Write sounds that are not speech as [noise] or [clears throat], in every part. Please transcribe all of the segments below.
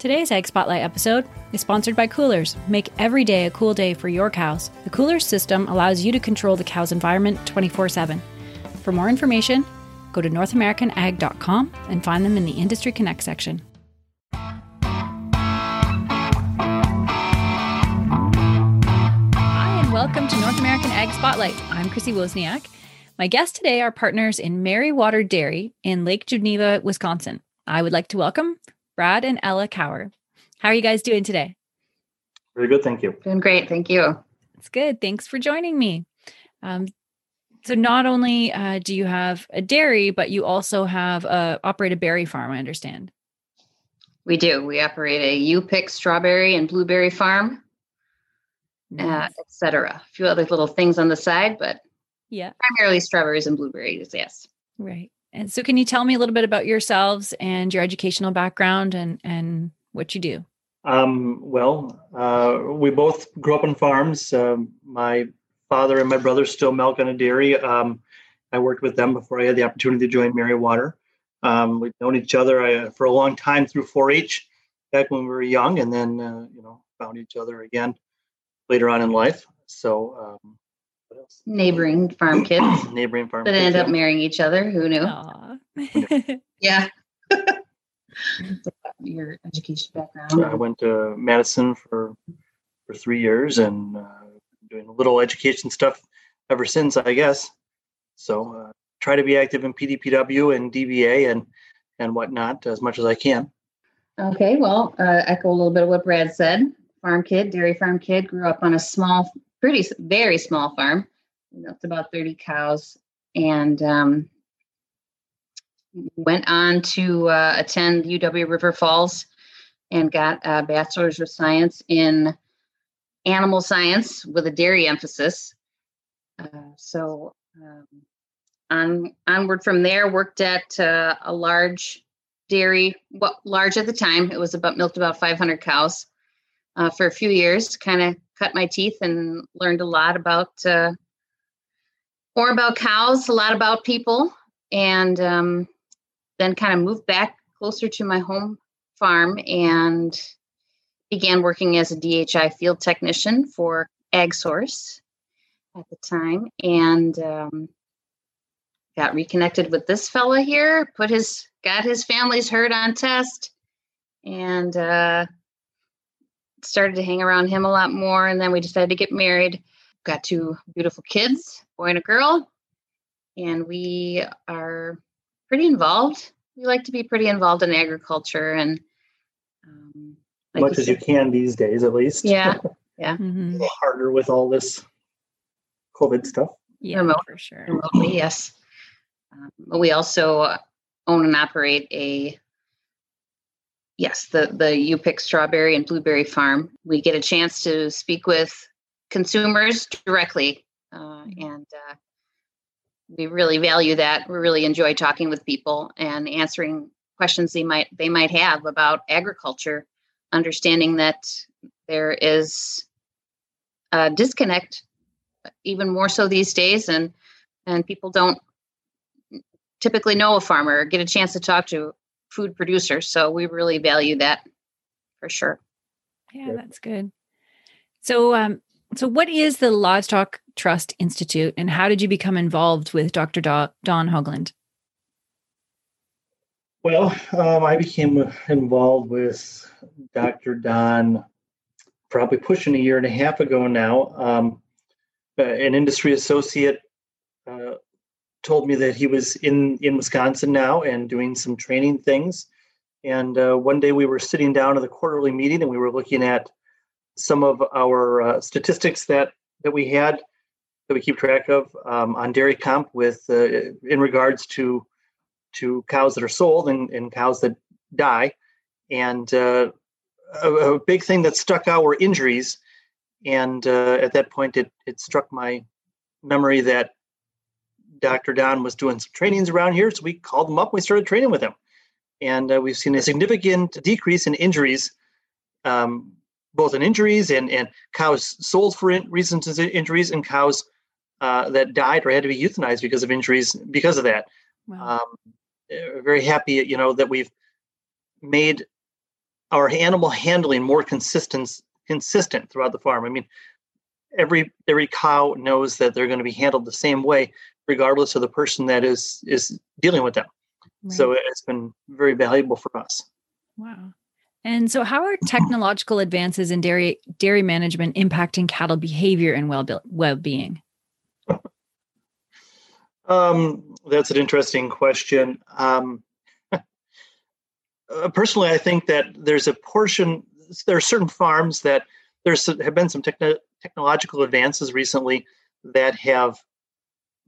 Today's Ag Spotlight episode is sponsored by Coolers. Make every day a cool day for your cows. The Coolers system allows you to control the cow's environment 24 7. For more information, go to NorthAmericanAg.com and find them in the Industry Connect section. Hi, and welcome to North American Ag Spotlight. I'm Chrissy Wozniak. My guests today are partners in Merrywater Dairy in Lake Geneva, Wisconsin. I would like to welcome Brad and Ella Cower. How are you guys doing today? Very good, thank you. Doing great, thank you. It's good. Thanks for joining me. Um, so, not only uh, do you have a dairy, but you also have uh, operate a berry farm. I understand. We do. We operate a you pick strawberry and blueberry farm, uh, nice. uh, etc. A few other little things on the side, but yeah, primarily strawberries and blueberries. Yes. Right. And so, can you tell me a little bit about yourselves and your educational background and and what you do? Um, well, uh, we both grew up on farms. Um, my father and my brother still milk on a dairy. Um, I worked with them before I had the opportunity to join Merrywater. Um, we've known each other uh, for a long time through 4-H back when we were young, and then uh, you know found each other again later on in life. So um, Neighboring farm kids. [clears throat] Neighboring farm that kids. end up marrying each other. Who knew? [laughs] yeah. [laughs] [laughs] Your education background. I went to Madison for for three years and uh, doing a little education stuff ever since, I guess. So uh, try to be active in PDPW and DBA and and whatnot as much as I can. Okay, well, uh, echo a little bit of what Brad said. Farm kid, dairy farm kid, grew up on a small pretty very small farm. That's about 30 cows, and um, went on to uh, attend UW River Falls and got a bachelor's of science in animal science with a dairy emphasis. Uh, so um, on onward from there, worked at uh, a large dairy, well, large at the time. It was about milked about 500 cows uh, for a few years. Kind of cut my teeth and learned a lot about uh, more about cows, a lot about people, and um, then kind of moved back closer to my home farm and began working as a DHI field technician for AgSource at the time, and um, got reconnected with this fella here. Put his got his family's herd on test, and uh, started to hang around him a lot more. And then we decided to get married. Got two beautiful kids, boy and a girl. And we are pretty involved. We like to be pretty involved in agriculture and um, like much as you can these days, at least. Yeah. [laughs] Yeah. Mm-hmm. A little harder with all this COVID stuff. Yeah, Remote, for sure. Remotely, yes. Um, we also own and operate a yes, the the U-pick strawberry and blueberry farm. We get a chance to speak with consumers directly, uh, mm-hmm. and uh, we really value that. We really enjoy talking with people and answering questions they might they might have about agriculture, understanding that there is a disconnect, even more so these days, and and people don't typically know a farmer or get a chance to talk to food producers. So we really value that for sure. Yeah, that's good. So, um, so what is the Livestock Trust Institute, and how did you become involved with Dr. Don Hoglund? Well, um, I became involved with Dr. Don probably pushing a year and a half ago now. Um, uh, an industry associate uh, told me that he was in in Wisconsin now and doing some training things. And uh, one day we were sitting down at the quarterly meeting and we were looking at some of our uh, statistics that that we had that we keep track of um, on dairy comp with uh, in regards to to cows that are sold and, and cows that die. And uh, a, a, big thing that stuck out were injuries. And uh, at that point, it, it struck my memory that Dr. Don was doing some trainings around here, so we called him up. And we started training with him, and uh, we've seen a significant decrease in injuries, um, both in injuries and and cows sold for in- reasons of injuries, and cows uh, that died or had to be euthanized because of injuries because of that. Wow. Um, very happy, you know, that we've made our animal handling more consistent consistent throughout the farm. I mean, every every cow knows that they're going to be handled the same way, regardless of the person that is is dealing with them. Right. So it's been very valuable for us. Wow. And so, how are technological advances in dairy dairy management impacting cattle behavior and well well being? Um, that's an interesting question. Um, [laughs] uh, personally, I think that there's a portion. There are certain farms that there's have been some techno- technological advances recently that have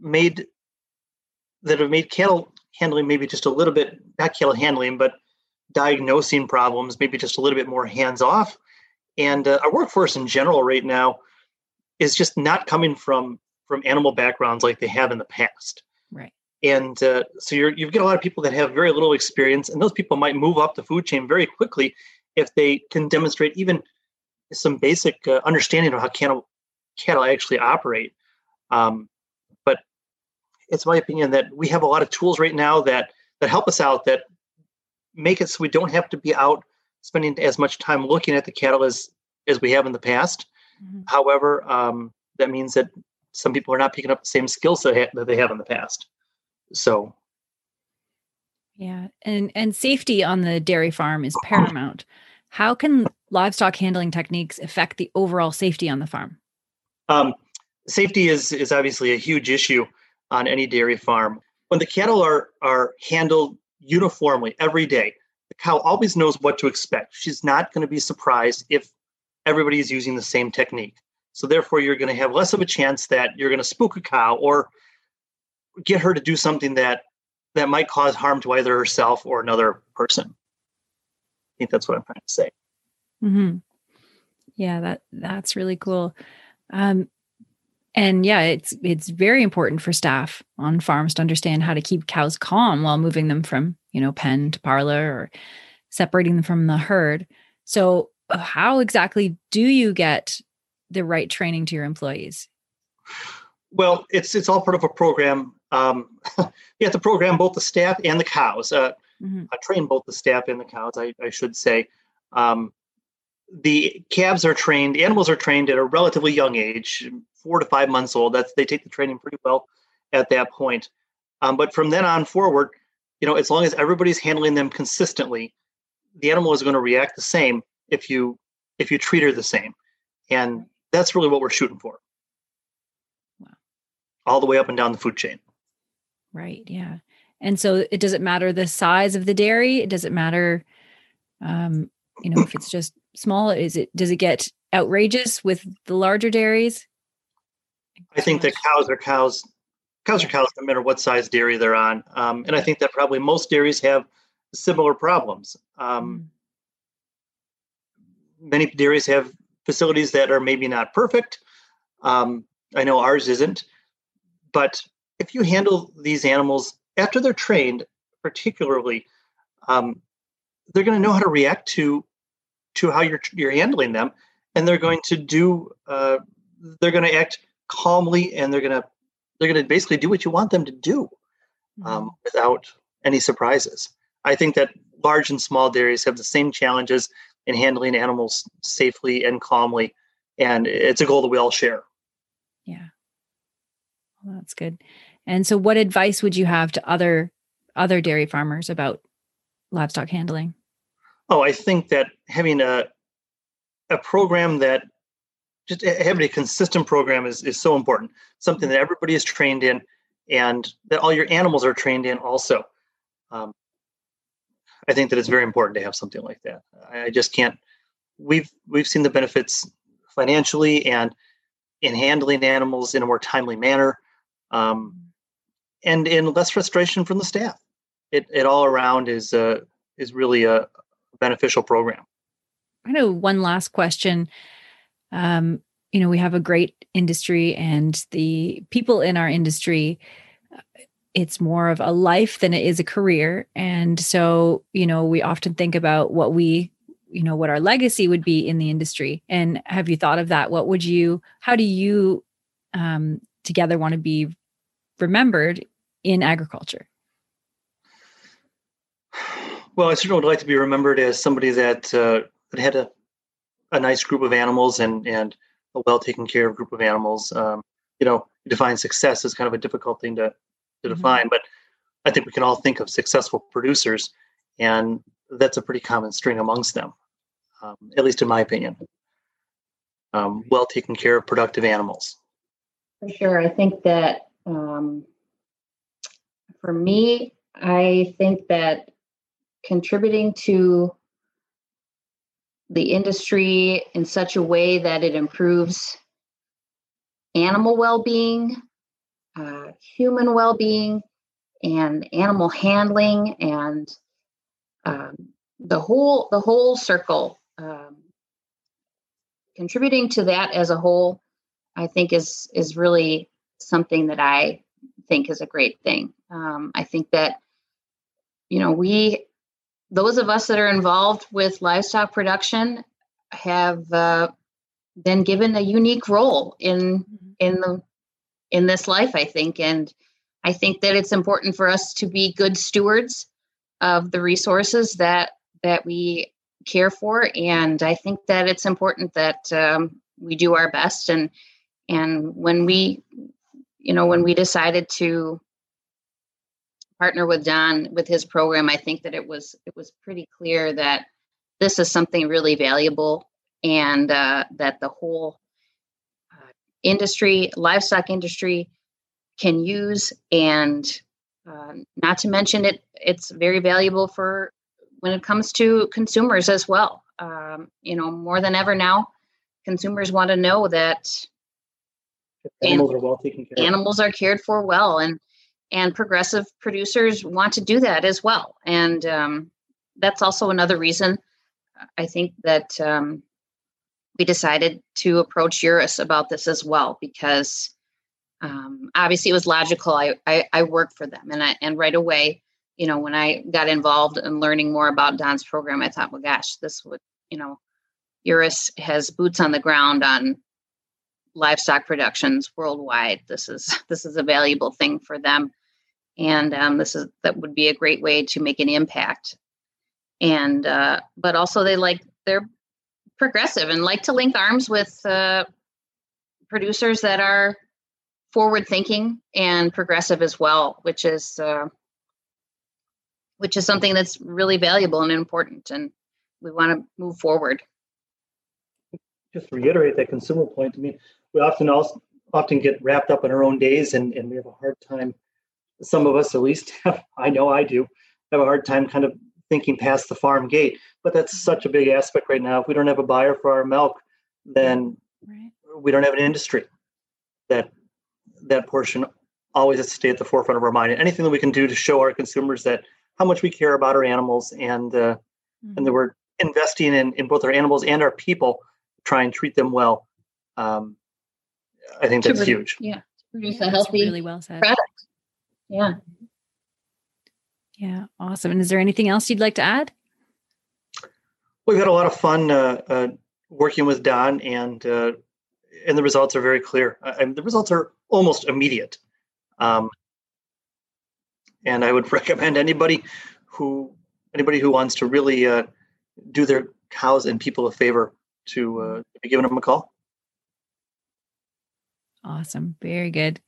made that have made cattle handling maybe just a little bit not cattle handling, but diagnosing problems maybe just a little bit more hands off. And uh, our workforce in general right now is just not coming from from animal backgrounds like they have in the past. Right. And uh, so you're, you get a lot of people that have very little experience, and those people might move up the food chain very quickly if they can demonstrate even some basic uh, understanding of how cattle cattle actually operate. Um, it's my opinion that we have a lot of tools right now that that help us out that make it so we don't have to be out spending as much time looking at the cattle as as we have in the past. Mm-hmm. However, um, that means that some people are not picking up the same skill set that they have in the past. So, yeah, and and safety on the dairy farm is paramount. How can livestock handling techniques affect the overall safety on the farm? Um, safety is is obviously a huge issue on any dairy farm. When the cattle are are handled uniformly every day, the cow always knows what to expect. She's not going to be surprised if everybody is using the same technique. So therefore, you're going to have less of a chance that you're going to spook a cow or get her to do something that that might cause harm to either herself or another person. I think that's what I'm trying to say. Mm-hmm. Yeah, that that's really cool. Um, and yeah, it's it's very important for staff on farms to understand how to keep cows calm while moving them from you know pen to parlor or separating them from the herd. So, how exactly do you get the right training to your employees? Well, it's it's all part of a program. Um, [laughs] you have to program both the staff and the cows. Uh, mm-hmm. uh, train both the staff and the cows, I, I should say. Um, the calves are trained. Animals are trained at a relatively young age, four to five months old. That's they take the training pretty well at that point. Um, but from then on forward, you know, as long as everybody's handling them consistently, the animal is going to react the same if you if you treat her the same. And that's really what we're shooting for. Wow. All the way up and down the food chain. Right. Yeah. And so it doesn't matter the size of the dairy. It doesn't matter, um, you know, if it's just small. Is it? Does it get outrageous with the larger dairies? I think that cows are cows. Cows are cows, no matter what size dairy they're on. Um, and I think that probably most dairies have similar problems. Um, mm. Many dairies have facilities that are maybe not perfect. Um, I know ours isn't. But if you handle these animals after they're trained, particularly, um, they're going to know how to react to to how you're you're handling them, and they're going to do. Uh, they're going to act calmly, and they're going to they're going to basically do what you want them to do, um, mm-hmm. without any surprises. I think that large and small dairies have the same challenges in handling animals safely and calmly. And it's a goal that we all share. Yeah. Well, that's good. And so what advice would you have to other other dairy farmers about livestock handling? Oh, I think that having a a program that just having a consistent program is, is so important. Something that everybody is trained in and that all your animals are trained in also. Um, I think that it's very important to have something like that. I just can't. We've we've seen the benefits financially and in handling animals in a more timely manner, um, and in less frustration from the staff. It it all around is uh, is really a beneficial program. I know one last question. Um, you know, we have a great industry, and the people in our industry it's more of a life than it is a career. And so you know we often think about what we you know what our legacy would be in the industry. And have you thought of that? What would you how do you um, together want to be remembered in agriculture? [sighs] Well, I certainly would like to be remembered as somebody that uh, that had a, a nice group of animals and and a well taken care of group of animals. Um, you know, define success is kind of a difficult thing to to mm-hmm. define, but I think we can all think of successful producers, and that's a pretty common string amongst them, um, at least in my opinion. Um, well taken care of productive animals. For sure. I think that um, for me, I think that contributing to the industry in such a way that it improves animal well-being, uh, human well-being, and animal handling, and um, the whole the whole circle. Um, contributing to that as a whole, I think is is really something that I think is a great thing. Um, I think that you know we those of us that are involved with livestock production have uh, been given a unique role in mm-hmm. in the in this life i think. And i think that it's important for us to be good stewards of the resources that that we care for. And i think that it's important that um, we do our best. And and when we you know when we decided to partner with Don with his program, I think that it was it was pretty clear that this is something really valuable, and uh, that the whole uh, industry, livestock industry, can use, and uh, not to mention it, it's very valuable for when it comes to consumers as well. Um, you know, more than ever now, consumers want to know that animals are well taken care. Animals are cared for well, and and progressive producers want to do that as well. And um, that's also another reason i think that um, we decided to approach URUS about this as well because um, obviously it was logical. I, I, I work for them. And I, and right away you know when i got involved in learning more about don's program i thought well gosh this would you know URUS has boots on the ground on livestock productions worldwide. This is [laughs] this is a valuable thing for them and um, this is that would be a great way to make an impact. And uh, but also they like they're progressive and like to link arms with uh, producers that are forward thinking and progressive as well which is uh, which is something that's really valuable and important and we want to move forward. Just reiterate that consumer point i mean we often also often get wrapped up in our own days and, and we have a hard time some of us at least [laughs] have, I know I do, have a hard time kind of thinking past the farm gate. But that's mm-hmm. such a big aspect right now. If we don't have a buyer for our milk, then right. we don't have an industry. That that portion always has to stay at the forefront of our mind. And anything that we can do to show our consumers that how much we care about our animals and uh, mm-hmm. and that we're investing in, in both our animals and our people, try and treat them well. Um, I think that's huge. Yeah, produce yeah, a healthy really well said. product. Yeah. Yeah, awesome. And is there anything else you'd like to add? We've had a lot of fun uh, uh, working with Don, and uh, and the results are very clear. and the results are almost immediate. Um, and I would [laughs] recommend anybody who anybody who wants to really uh, do their cows and people a favor to uh, be giving them a call. Awesome, very good.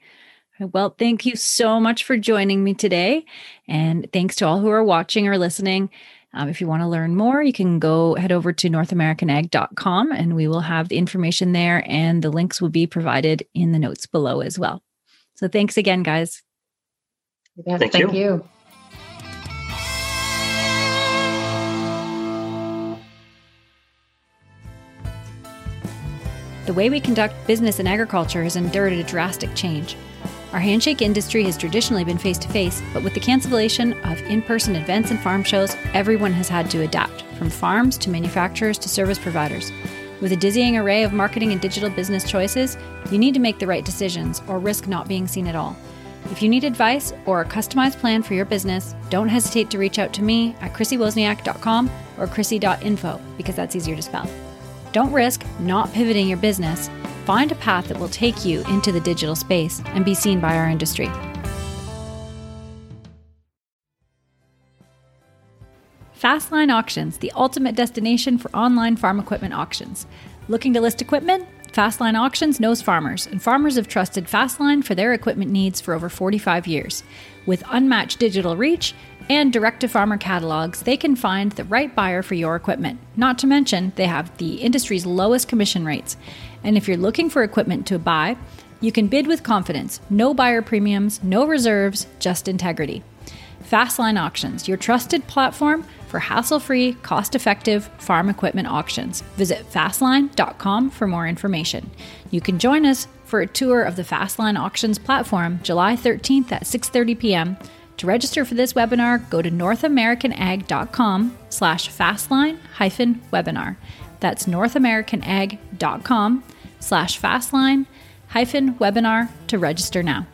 Well, thank you so much for joining me today. And thanks to all who are watching or listening. Um, if you want to learn more, you can go head over to northamericanag.com and we will have the information there and the links will be provided in the notes below as well. So thanks again, guys. Yeah, thank, thank you. you. The way we conduct business in agriculture has endured a drastic change. Our handshake industry has traditionally been face to face, but with the cancellation of in person events and farm shows, everyone has had to adapt, from farms to manufacturers to service providers. With a dizzying array of marketing and digital business choices, you need to make the right decisions or risk not being seen at all. If you need advice or a customized plan for your business, don't hesitate to reach out to me at chrissywozniak.com or chrissy.info because that's easier to spell. Don't risk not pivoting your business find a path that will take you into the digital space and be seen by our industry. Fastline Auctions, the ultimate destination for online farm equipment auctions. Looking to list equipment? Fastline Auctions knows farmers, and farmers have trusted Fastline for their equipment needs for over 45 years. With unmatched digital reach and direct to farmer catalogs, they can find the right buyer for your equipment. Not to mention, they have the industry's lowest commission rates. And if you're looking for equipment to buy, you can bid with confidence. No buyer premiums, no reserves, just integrity. Fastline Auctions, your trusted platform for hassle free, cost effective farm equipment auctions. Visit fastline.com for more information. You can join us for a tour of the Fastline Auctions platform July 13th at 6:30 p.m. To register for this webinar, go to northamericanag.com slash fastline hyphen webinar. That's northamericanag.com slash fastline hyphen webinar to register now.